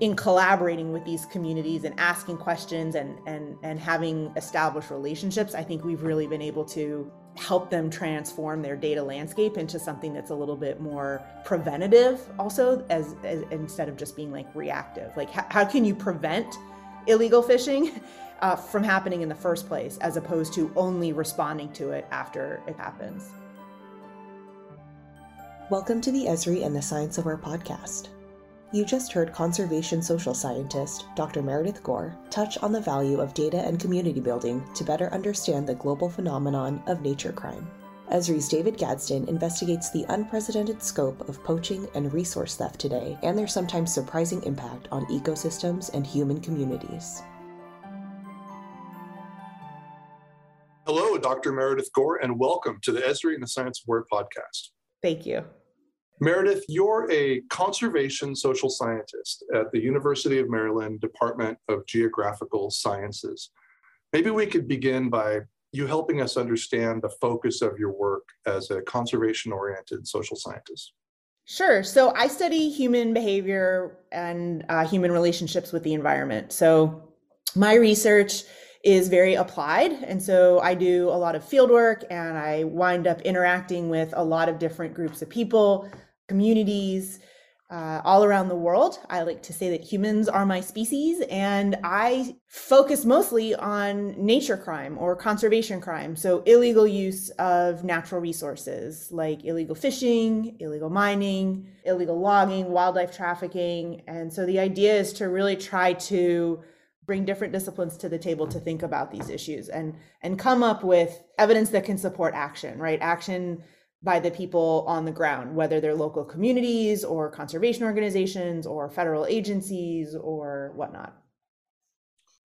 in collaborating with these communities and asking questions and and and having established relationships, I think we've really been able to help them transform their data landscape into something that's a little bit more preventative also as, as instead of just being like reactive. Like how, how can you prevent illegal fishing uh, from happening in the first place as opposed to only responding to it after it happens? Welcome to the Esri and the Science of Where podcast you just heard conservation social scientist Dr. Meredith Gore touch on the value of data and community building to better understand the global phenomenon of nature crime. Esri's David Gadsden investigates the unprecedented scope of poaching and resource theft today and their sometimes surprising impact on ecosystems and human communities. Hello, Dr. Meredith Gore, and welcome to the Esri and the Science of Where podcast. Thank you. Meredith, you're a conservation social scientist at the University of Maryland Department of Geographical Sciences. Maybe we could begin by you helping us understand the focus of your work as a conservation oriented social scientist. Sure. So I study human behavior and uh, human relationships with the environment. So my research is very applied. And so I do a lot of field work and I wind up interacting with a lot of different groups of people, communities uh, all around the world. I like to say that humans are my species, and I focus mostly on nature crime or conservation crime. So, illegal use of natural resources like illegal fishing, illegal mining, illegal logging, wildlife trafficking. And so, the idea is to really try to bring different disciplines to the table to think about these issues and and come up with evidence that can support action right action by the people on the ground, whether they're local communities or conservation organizations or federal agencies or whatnot.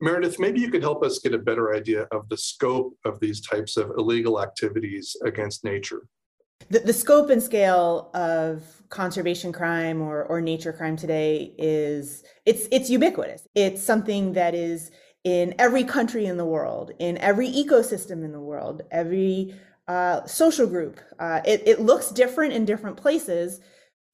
Meredith, maybe you could help us get a better idea of the scope of these types of illegal activities against nature. The, the scope and scale of conservation crime or, or nature crime today is it's it's ubiquitous. It's something that is in every country in the world, in every ecosystem in the world, every uh, social group. Uh, it, it looks different in different places,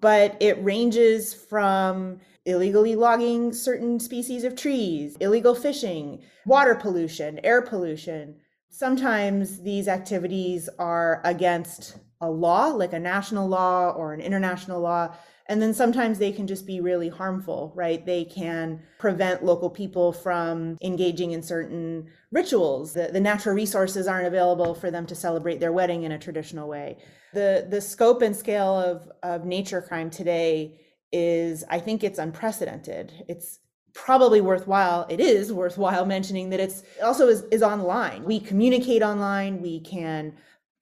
but it ranges from illegally logging certain species of trees, illegal fishing, water pollution, air pollution. Sometimes these activities are against a law, like a national law or an international law, and then sometimes they can just be really harmful, right? They can prevent local people from engaging in certain rituals. The, the natural resources aren't available for them to celebrate their wedding in a traditional way. The, the scope and scale of, of nature crime today is, I think it's unprecedented. It's probably worthwhile it is worthwhile mentioning that it's also is, is online we communicate online we can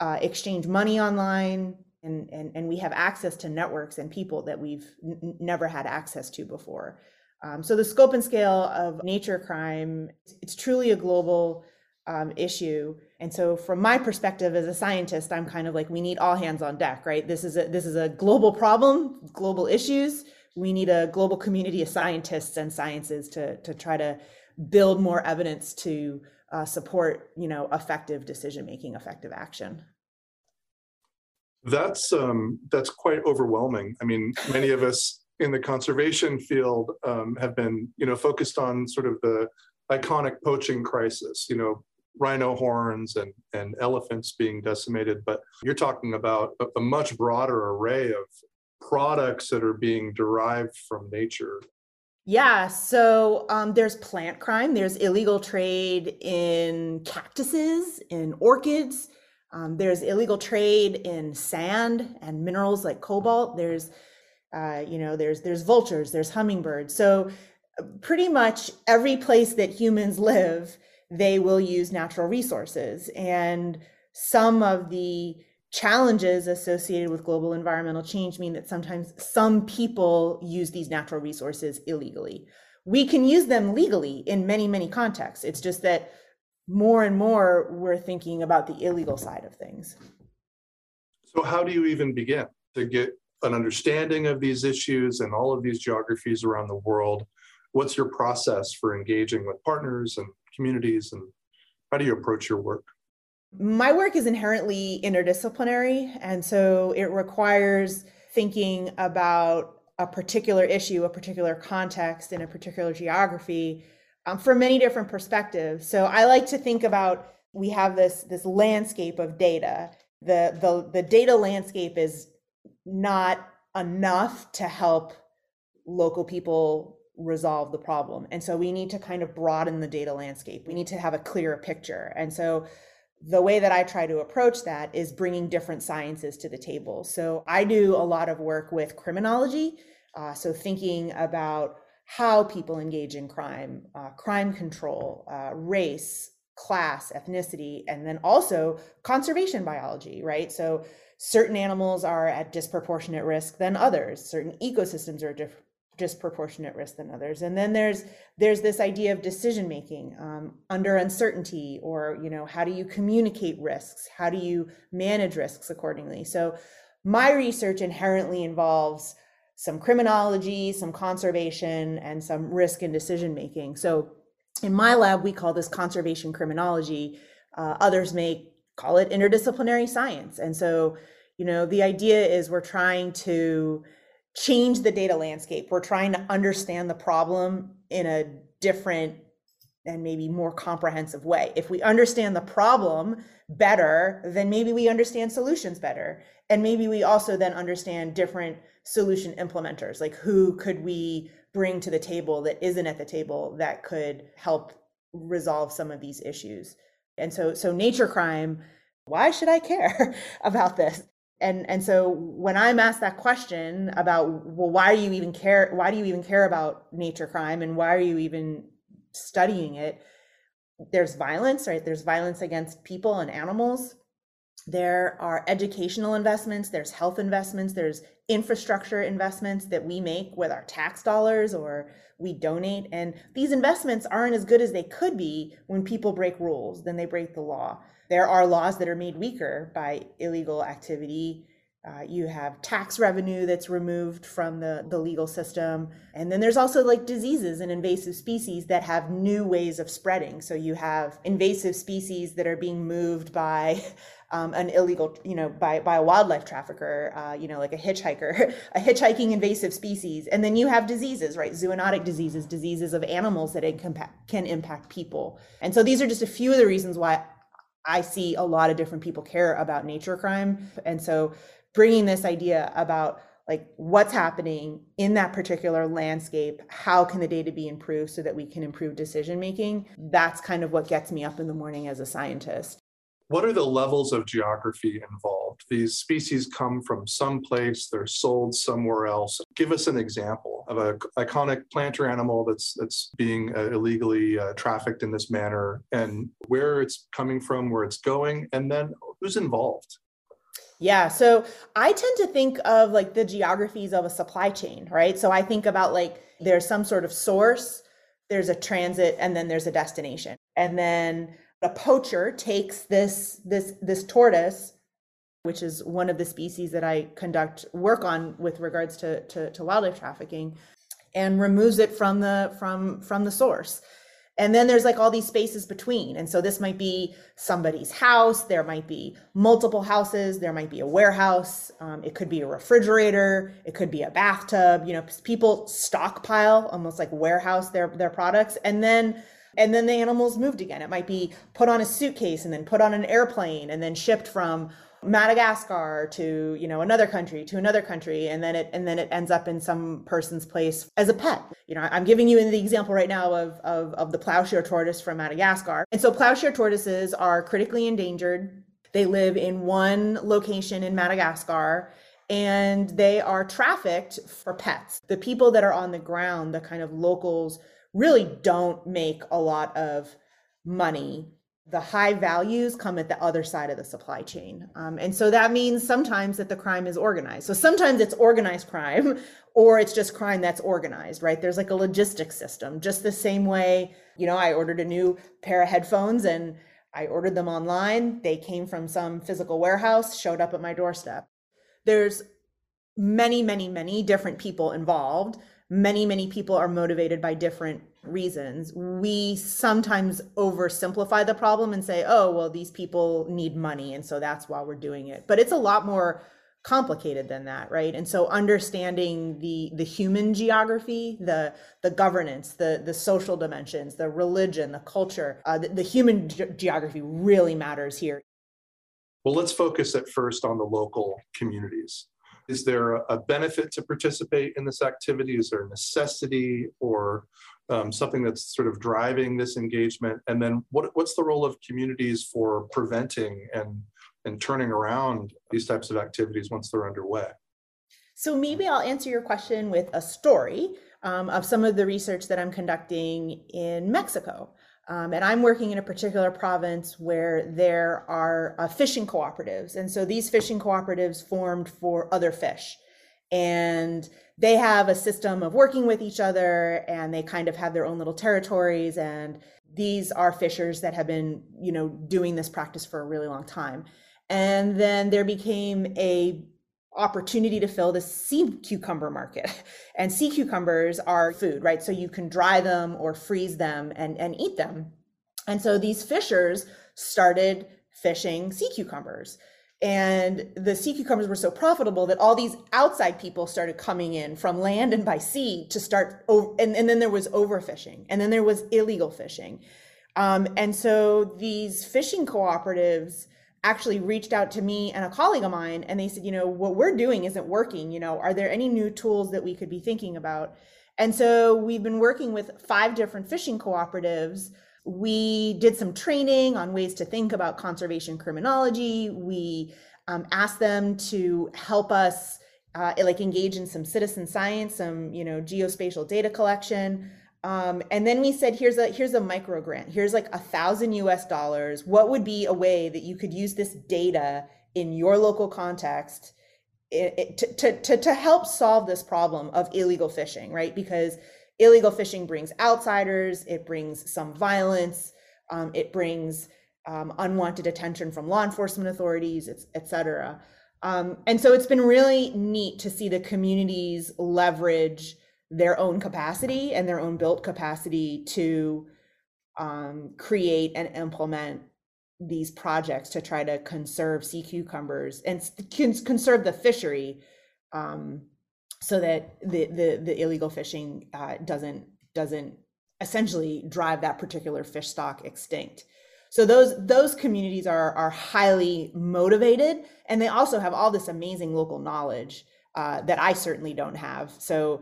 uh, exchange money online and, and, and we have access to networks and people that we've n- never had access to before. Um, so the scope and scale of nature crime, it's truly a global um, issue. And so from my perspective as a scientist, I'm kind of like, we need all hands on deck, right? This is a, this is a global problem, global issues. We need a global community of scientists and sciences to, to try to build more evidence to uh, support, you know, effective decision making, effective action. That's um, that's quite overwhelming. I mean, many of us in the conservation field um, have been, you know, focused on sort of the iconic poaching crisis. You know, rhino horns and and elephants being decimated, but you're talking about a, a much broader array of products that are being derived from nature. Yeah, so um, there's plant crime. There's illegal trade in cactuses, in orchids, um, there's illegal trade in sand and minerals like cobalt. There's, uh, you know, there's there's vultures. There's hummingbirds. So uh, pretty much every place that humans live, they will use natural resources. And some of the challenges associated with global environmental change mean that sometimes some people use these natural resources illegally. We can use them legally in many, many contexts. It's just that more and more we're thinking about the illegal side of things. So, how do you even begin to get an understanding of these issues and all of these geographies around the world? What's your process for engaging with partners and communities, and how do you approach your work? My work is inherently interdisciplinary, and so it requires thinking about a particular issue, a particular context, in a particular geography um, from many different perspectives. So I like to think about we have this this landscape of data. The the the data landscape is not enough to help local people resolve the problem. And so we need to kind of broaden the data landscape. We need to have a clearer picture. And so the way that I try to approach that is bringing different sciences to the table. So I do a lot of work with criminology. Uh, so thinking about how people engage in crime, uh, crime control, uh, race, class, ethnicity, and then also conservation biology, right? So certain animals are at disproportionate risk than others, certain ecosystems are diff- disproportionate risk than others. And then there's there's this idea of decision making um, under uncertainty or you know how do you communicate risks? How do you manage risks accordingly? So my research inherently involves some criminology some conservation and some risk and decision making so in my lab we call this conservation criminology uh, others may call it interdisciplinary science and so you know the idea is we're trying to change the data landscape. We're trying to understand the problem in a different and maybe more comprehensive way. If we understand the problem better, then maybe we understand solutions better. And maybe we also then understand different solution implementers, like who could we bring to the table that isn't at the table that could help resolve some of these issues. And so so nature crime, why should I care about this? and and so when i'm asked that question about well why do you even care why do you even care about nature crime and why are you even studying it there's violence right there's violence against people and animals there are educational investments there's health investments there's infrastructure investments that we make with our tax dollars or we donate and these investments aren't as good as they could be when people break rules then they break the law there are laws that are made weaker by illegal activity. Uh, you have tax revenue that's removed from the, the legal system. And then there's also like diseases and invasive species that have new ways of spreading. So you have invasive species that are being moved by um, an illegal, you know, by, by a wildlife trafficker, uh, you know, like a hitchhiker, a hitchhiking invasive species. And then you have diseases, right? Zoonotic diseases, diseases of animals that can impact people. And so these are just a few of the reasons why I see a lot of different people care about nature crime. And so bringing this idea about like what's happening in that particular landscape, how can the data be improved so that we can improve decision making? That's kind of what gets me up in the morning as a scientist. What are the levels of geography involved? These species come from some place, they're sold somewhere else. Give us an example of an iconic plant or animal that's that's being uh, illegally uh, trafficked in this manner, and where it's coming from, where it's going, and then who's involved. Yeah, so I tend to think of like the geographies of a supply chain, right? So I think about like there's some sort of source, there's a transit, and then there's a destination, and then a poacher takes this this this tortoise which is one of the species that I conduct work on with regards to, to, to wildlife trafficking, and removes it from the from from the source. And then there's like all these spaces between. And so this might be somebody's house. There might be multiple houses. There might be a warehouse. Um, it could be a refrigerator. It could be a bathtub. You know, people stockpile almost like warehouse their their products. And then and then the animals moved again. It might be put on a suitcase and then put on an airplane and then shipped from Madagascar to you know another country to another country and then it and then it ends up in some person's place as a pet. You know I'm giving you the example right now of of, of the plowshare tortoise from Madagascar. And so plowshare tortoises are critically endangered. They live in one location in Madagascar and they are trafficked for pets. The people that are on the ground the kind of locals really don't make a lot of money the high values come at the other side of the supply chain. Um, and so that means sometimes that the crime is organized. So sometimes it's organized crime or it's just crime that's organized, right? There's like a logistics system, just the same way, you know, I ordered a new pair of headphones and I ordered them online. They came from some physical warehouse, showed up at my doorstep. There's many, many, many different people involved. Many, many people are motivated by different reasons. We sometimes oversimplify the problem and say, oh, well, these people need money. And so that's why we're doing it. But it's a lot more complicated than that right and so understanding the the human geography the the governance the the social dimensions the religion the culture uh, the, the, human ge- geography really matters here well let's focus at first on the local communities is there a benefit to participate in this activity is there a necessity or um, something that's sort of driving this engagement and then what, what's the role of communities for preventing and and turning around these types of activities once they're underway. So maybe I'll answer your question with a story um, of some of the research that I'm conducting in Mexico. Um, and I'm working in a particular province where there are uh, fishing cooperatives. And so these fishing cooperatives formed for other fish. And they have a system of working with each other and they kind of have their own little territories. And these are fishers that have been, you know, doing this practice for a really long time. And then there became a opportunity to fill the sea cucumber market. And sea cucumbers are food right? So you can dry them or freeze them and, and eat them. And so these fishers started fishing sea cucumbers and the sea cucumbers were so profitable that all these outside people started coming in from land and by sea to start over, and, and then there was overfishing and then there was illegal fishing. Um, and so these fishing cooperatives actually reached out to me and a colleague of mine and they said you know what we're doing isn't working you know are there any new tools that we could be thinking about? And so we've been working with five different fishing cooperatives we did some training on ways to think about conservation criminology we um, asked them to help us uh, like engage in some citizen science some you know geospatial data collection um, and then we said, here's a here's a micro grant. Here's like a thousand US dollars. What would be a way that you could use this data in your local context it, it, to, to, to, to help solve this problem of illegal fishing, right? Because illegal fishing brings outsiders, it brings some violence, um, it brings um, unwanted attention from law enforcement authorities, et cetera. Um, and so it's been really neat to see the communities leverage their own capacity and their own built capacity to um, create and implement these projects to try to conserve sea cucumbers and conserve the fishery um, so that the, the, the illegal fishing uh, doesn't doesn't essentially drive that particular fish stock extinct. So those those communities are are highly motivated, and they also have all this amazing local knowledge uh, that I certainly don't have. So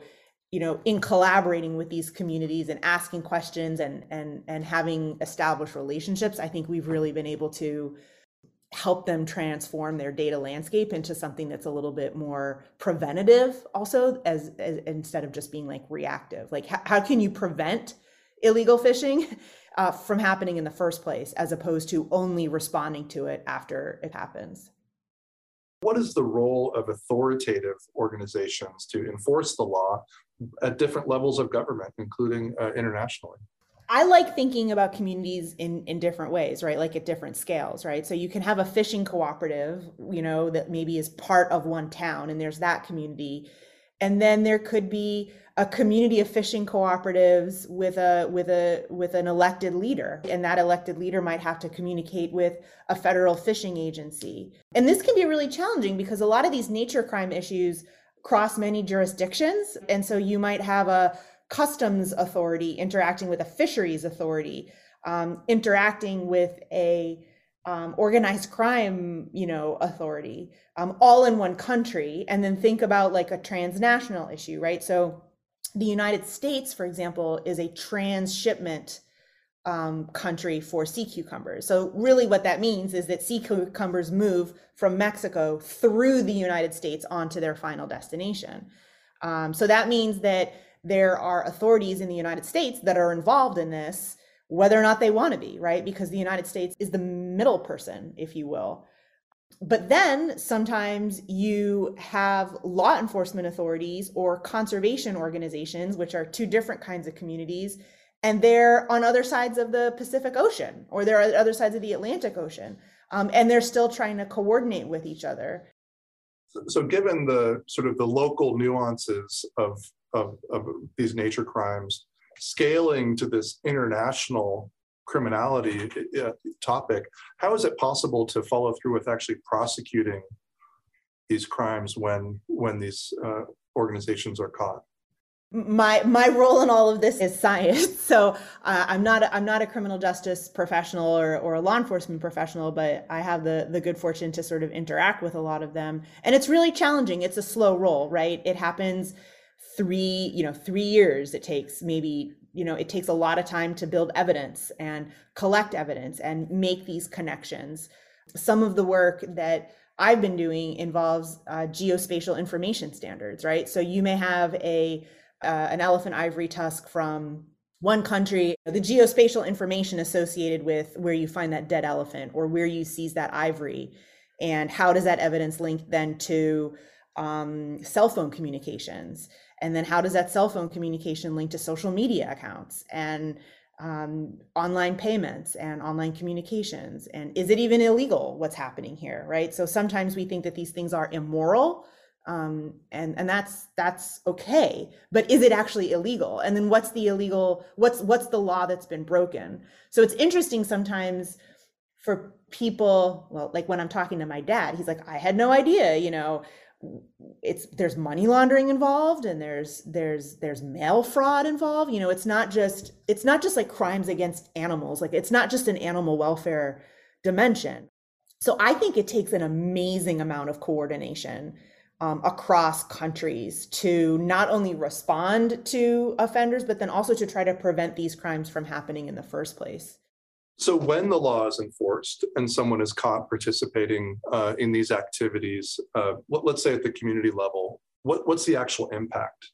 you know in collaborating with these communities and asking questions and and and having established relationships i think we've really been able to help them transform their data landscape into something that's a little bit more preventative also as, as instead of just being like reactive like how, how can you prevent illegal fishing uh, from happening in the first place as opposed to only responding to it after it happens what is the role of authoritative organizations to enforce the law at different levels of government, including uh, internationally. I like thinking about communities in in different ways, right? Like at different scales, right? So you can have a fishing cooperative, you know, that maybe is part of one town and there's that community. And then there could be a community of fishing cooperatives with a with a with an elected leader and that elected leader might have to communicate with a federal fishing agency. And this can be really challenging because a lot of these nature crime issues cross many jurisdictions. And so you might have a customs authority interacting with a fisheries authority, um, interacting with a um, organized crime, you know, authority, um, all in one country, and then think about like a transnational issue, right? So, the United States, for example, is a transshipment um, country for sea cucumbers. So, really, what that means is that sea cucumbers move from Mexico through the United States onto their final destination. Um, so, that means that there are authorities in the United States that are involved in this, whether or not they want to be, right? Because the United States is the middle person, if you will. But then sometimes you have law enforcement authorities or conservation organizations, which are two different kinds of communities and they're on other sides of the Pacific Ocean or they're on other sides of the Atlantic Ocean. Um, and they're still trying to coordinate with each other. So, given the sort of the local nuances of, of, of these nature crimes, scaling to this international criminality uh, topic, how is it possible to follow through with actually prosecuting these crimes when when these uh, organizations are caught? My my role in all of this is science. So uh, i'm not a, i'm not a criminal justice professional or, or a law enforcement professional but i have the the good fortune to sort of interact with a lot of them. And it's really challenging. It's a slow roll right? It happens three you know three years it takes maybe you know it takes a lot of time to build evidence and collect evidence and make these connections. Some of the work that i've been doing involves uh, geospatial information standards right? So you may have a uh, an elephant ivory tusk from one country. The geospatial information associated with where you find that dead elephant or where you seize that ivory and how does that evidence link then to um, cell phone communications and then how does that cell phone communication link to social media accounts and um, online payments and online communications? And is it even illegal what's happening here, right? So sometimes we think that these things are immoral. Um, and and that's that's okay but is it actually illegal and then what's the illegal what's what's the law that's been broken so it's interesting sometimes for people well like when i'm talking to my dad he's like i had no idea you know it's there's money laundering involved and there's there's there's mail fraud involved. You know it's not just it's not just like crimes against animals. Like it's not just an animal welfare dimension. So i think it takes an amazing amount of coordination um, across countries to not only respond to offenders but then also to try to prevent these crimes from happening in the first place so when the law is enforced and someone is caught participating uh, in these activities, uh, let, us say at the community level, what, what's the actual impact?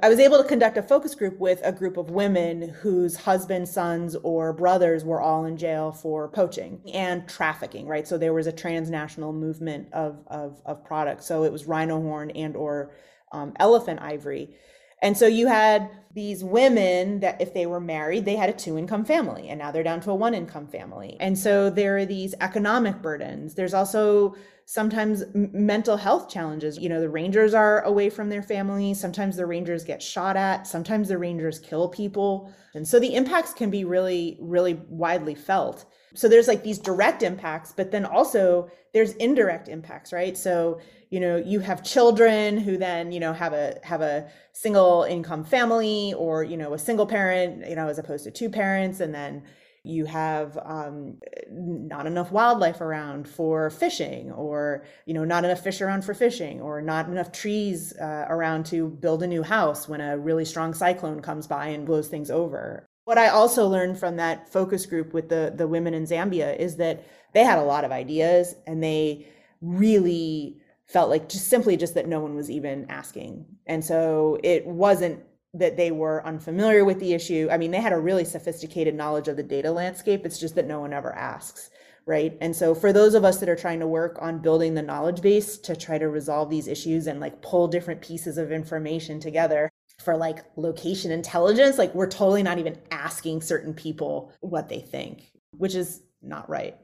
I, was able to conduct a focus group with a group of women whose husbands, sons, or brothers were all in jail for poaching and trafficking, right? So there was a transnational movement of, of, of products. So it was rhino horn and or um, elephant ivory and so you had these women that if they were married, they had a two income family and now they're down to a one income family. And so there are these economic burdens. There's also sometimes mental health challenges. You know, the rangers are away from their family. Sometimes the rangers get shot at. Sometimes the rangers kill people. And so the impacts can be really, really widely felt. So there's like these direct impacts, but then also there's indirect impacts, right? So you know you have children who then you know have a have a single income family or you know a single parent you know as opposed to two parents. And then you have um, not enough wildlife around for fishing or you know not enough fish around for fishing or not enough trees uh, around to build a new house when a really strong cyclone comes by and blows things over. What i also learned from that focus group with the the women in zambia is that they had a lot of ideas and they really felt like just simply just that no one was even asking. And so it wasn't that they were unfamiliar with the issue. I mean, they had a really sophisticated knowledge of the data landscape. It's just that no one ever asks, right? And so for those of us that are trying to work on building the knowledge base to try to resolve these issues and like pull different pieces of information together for like location intelligence, like we're totally not even asking certain people what they think, which is not right.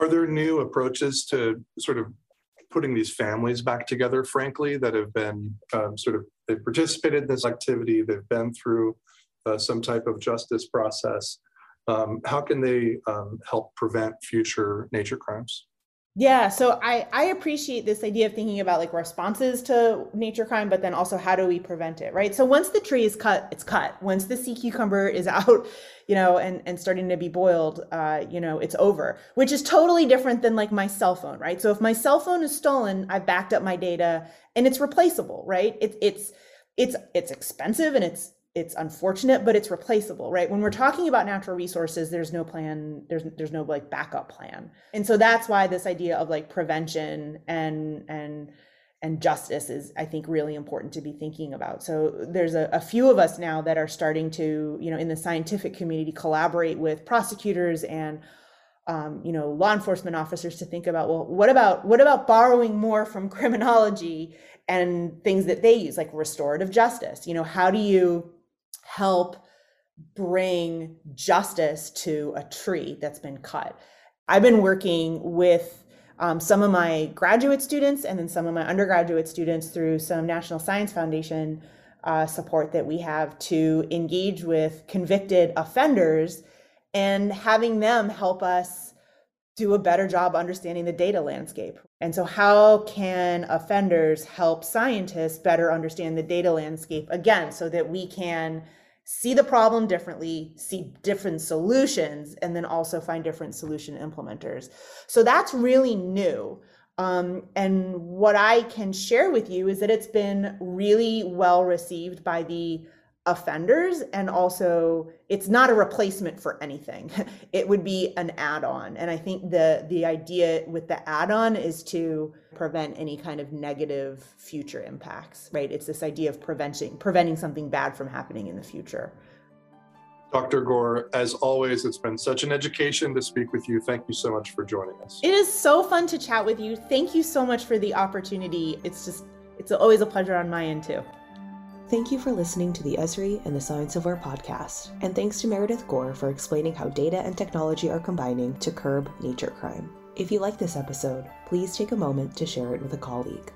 Are there new approaches to sort of putting these families back together, frankly, that have been um, sort of they've participated in this activity, they've been through uh, some type of justice process. Um, how can they um, help prevent future nature crimes? Yeah, so I I appreciate this idea of thinking about like responses to nature crime, but then also how do we prevent it, right? So once the tree is cut, it's cut. Once the sea cucumber is out, you know, and and starting to be boiled, uh, you know, it's over. Which is totally different than like my cell phone, right? So if my cell phone is stolen, I've backed up my data and it's replaceable, right? It's it's it's it's expensive and it's it's unfortunate but it's replaceable right? When we're talking about natural resources there's no plan there's there's no like backup plan. And so that's why this idea of like prevention and and and justice is i think really important to be thinking about. So there's a, a few of us now that are starting to you know in the scientific community collaborate with prosecutors and um, you know law enforcement officers to think about well what about what about borrowing more from criminology and things that they use like restorative justice? You know how do you help bring justice to a tree that's been cut. I've been working with um, some of my graduate students and then some of my undergraduate students through some National Science Foundation uh, support that we have to engage with convicted offenders and having them help us do a better job understanding the data landscape. And so, how can offenders help scientists better understand the data landscape again so that we can see the problem differently, see different solutions, and then also find different solution implementers? So, that's really new. Um, and what I can share with you is that it's been really well received by the offenders and also it's not a replacement for anything it would be an add-on and i think the the idea with the add-on is to prevent any kind of negative future impacts right it's this idea of preventing preventing something bad from happening in the future Dr. Gore, as always, it's been such an education to speak with you. Thank you so much for joining us. It is so fun to chat with you. Thank you so much for the opportunity. It's just, it's always a pleasure on my end, too. Thank you for listening to the Esri and the Science of Where podcast, and thanks to Meredith Gore for explaining how data and technology are combining to curb nature crime. If you like this episode, please take a moment to share it with a colleague.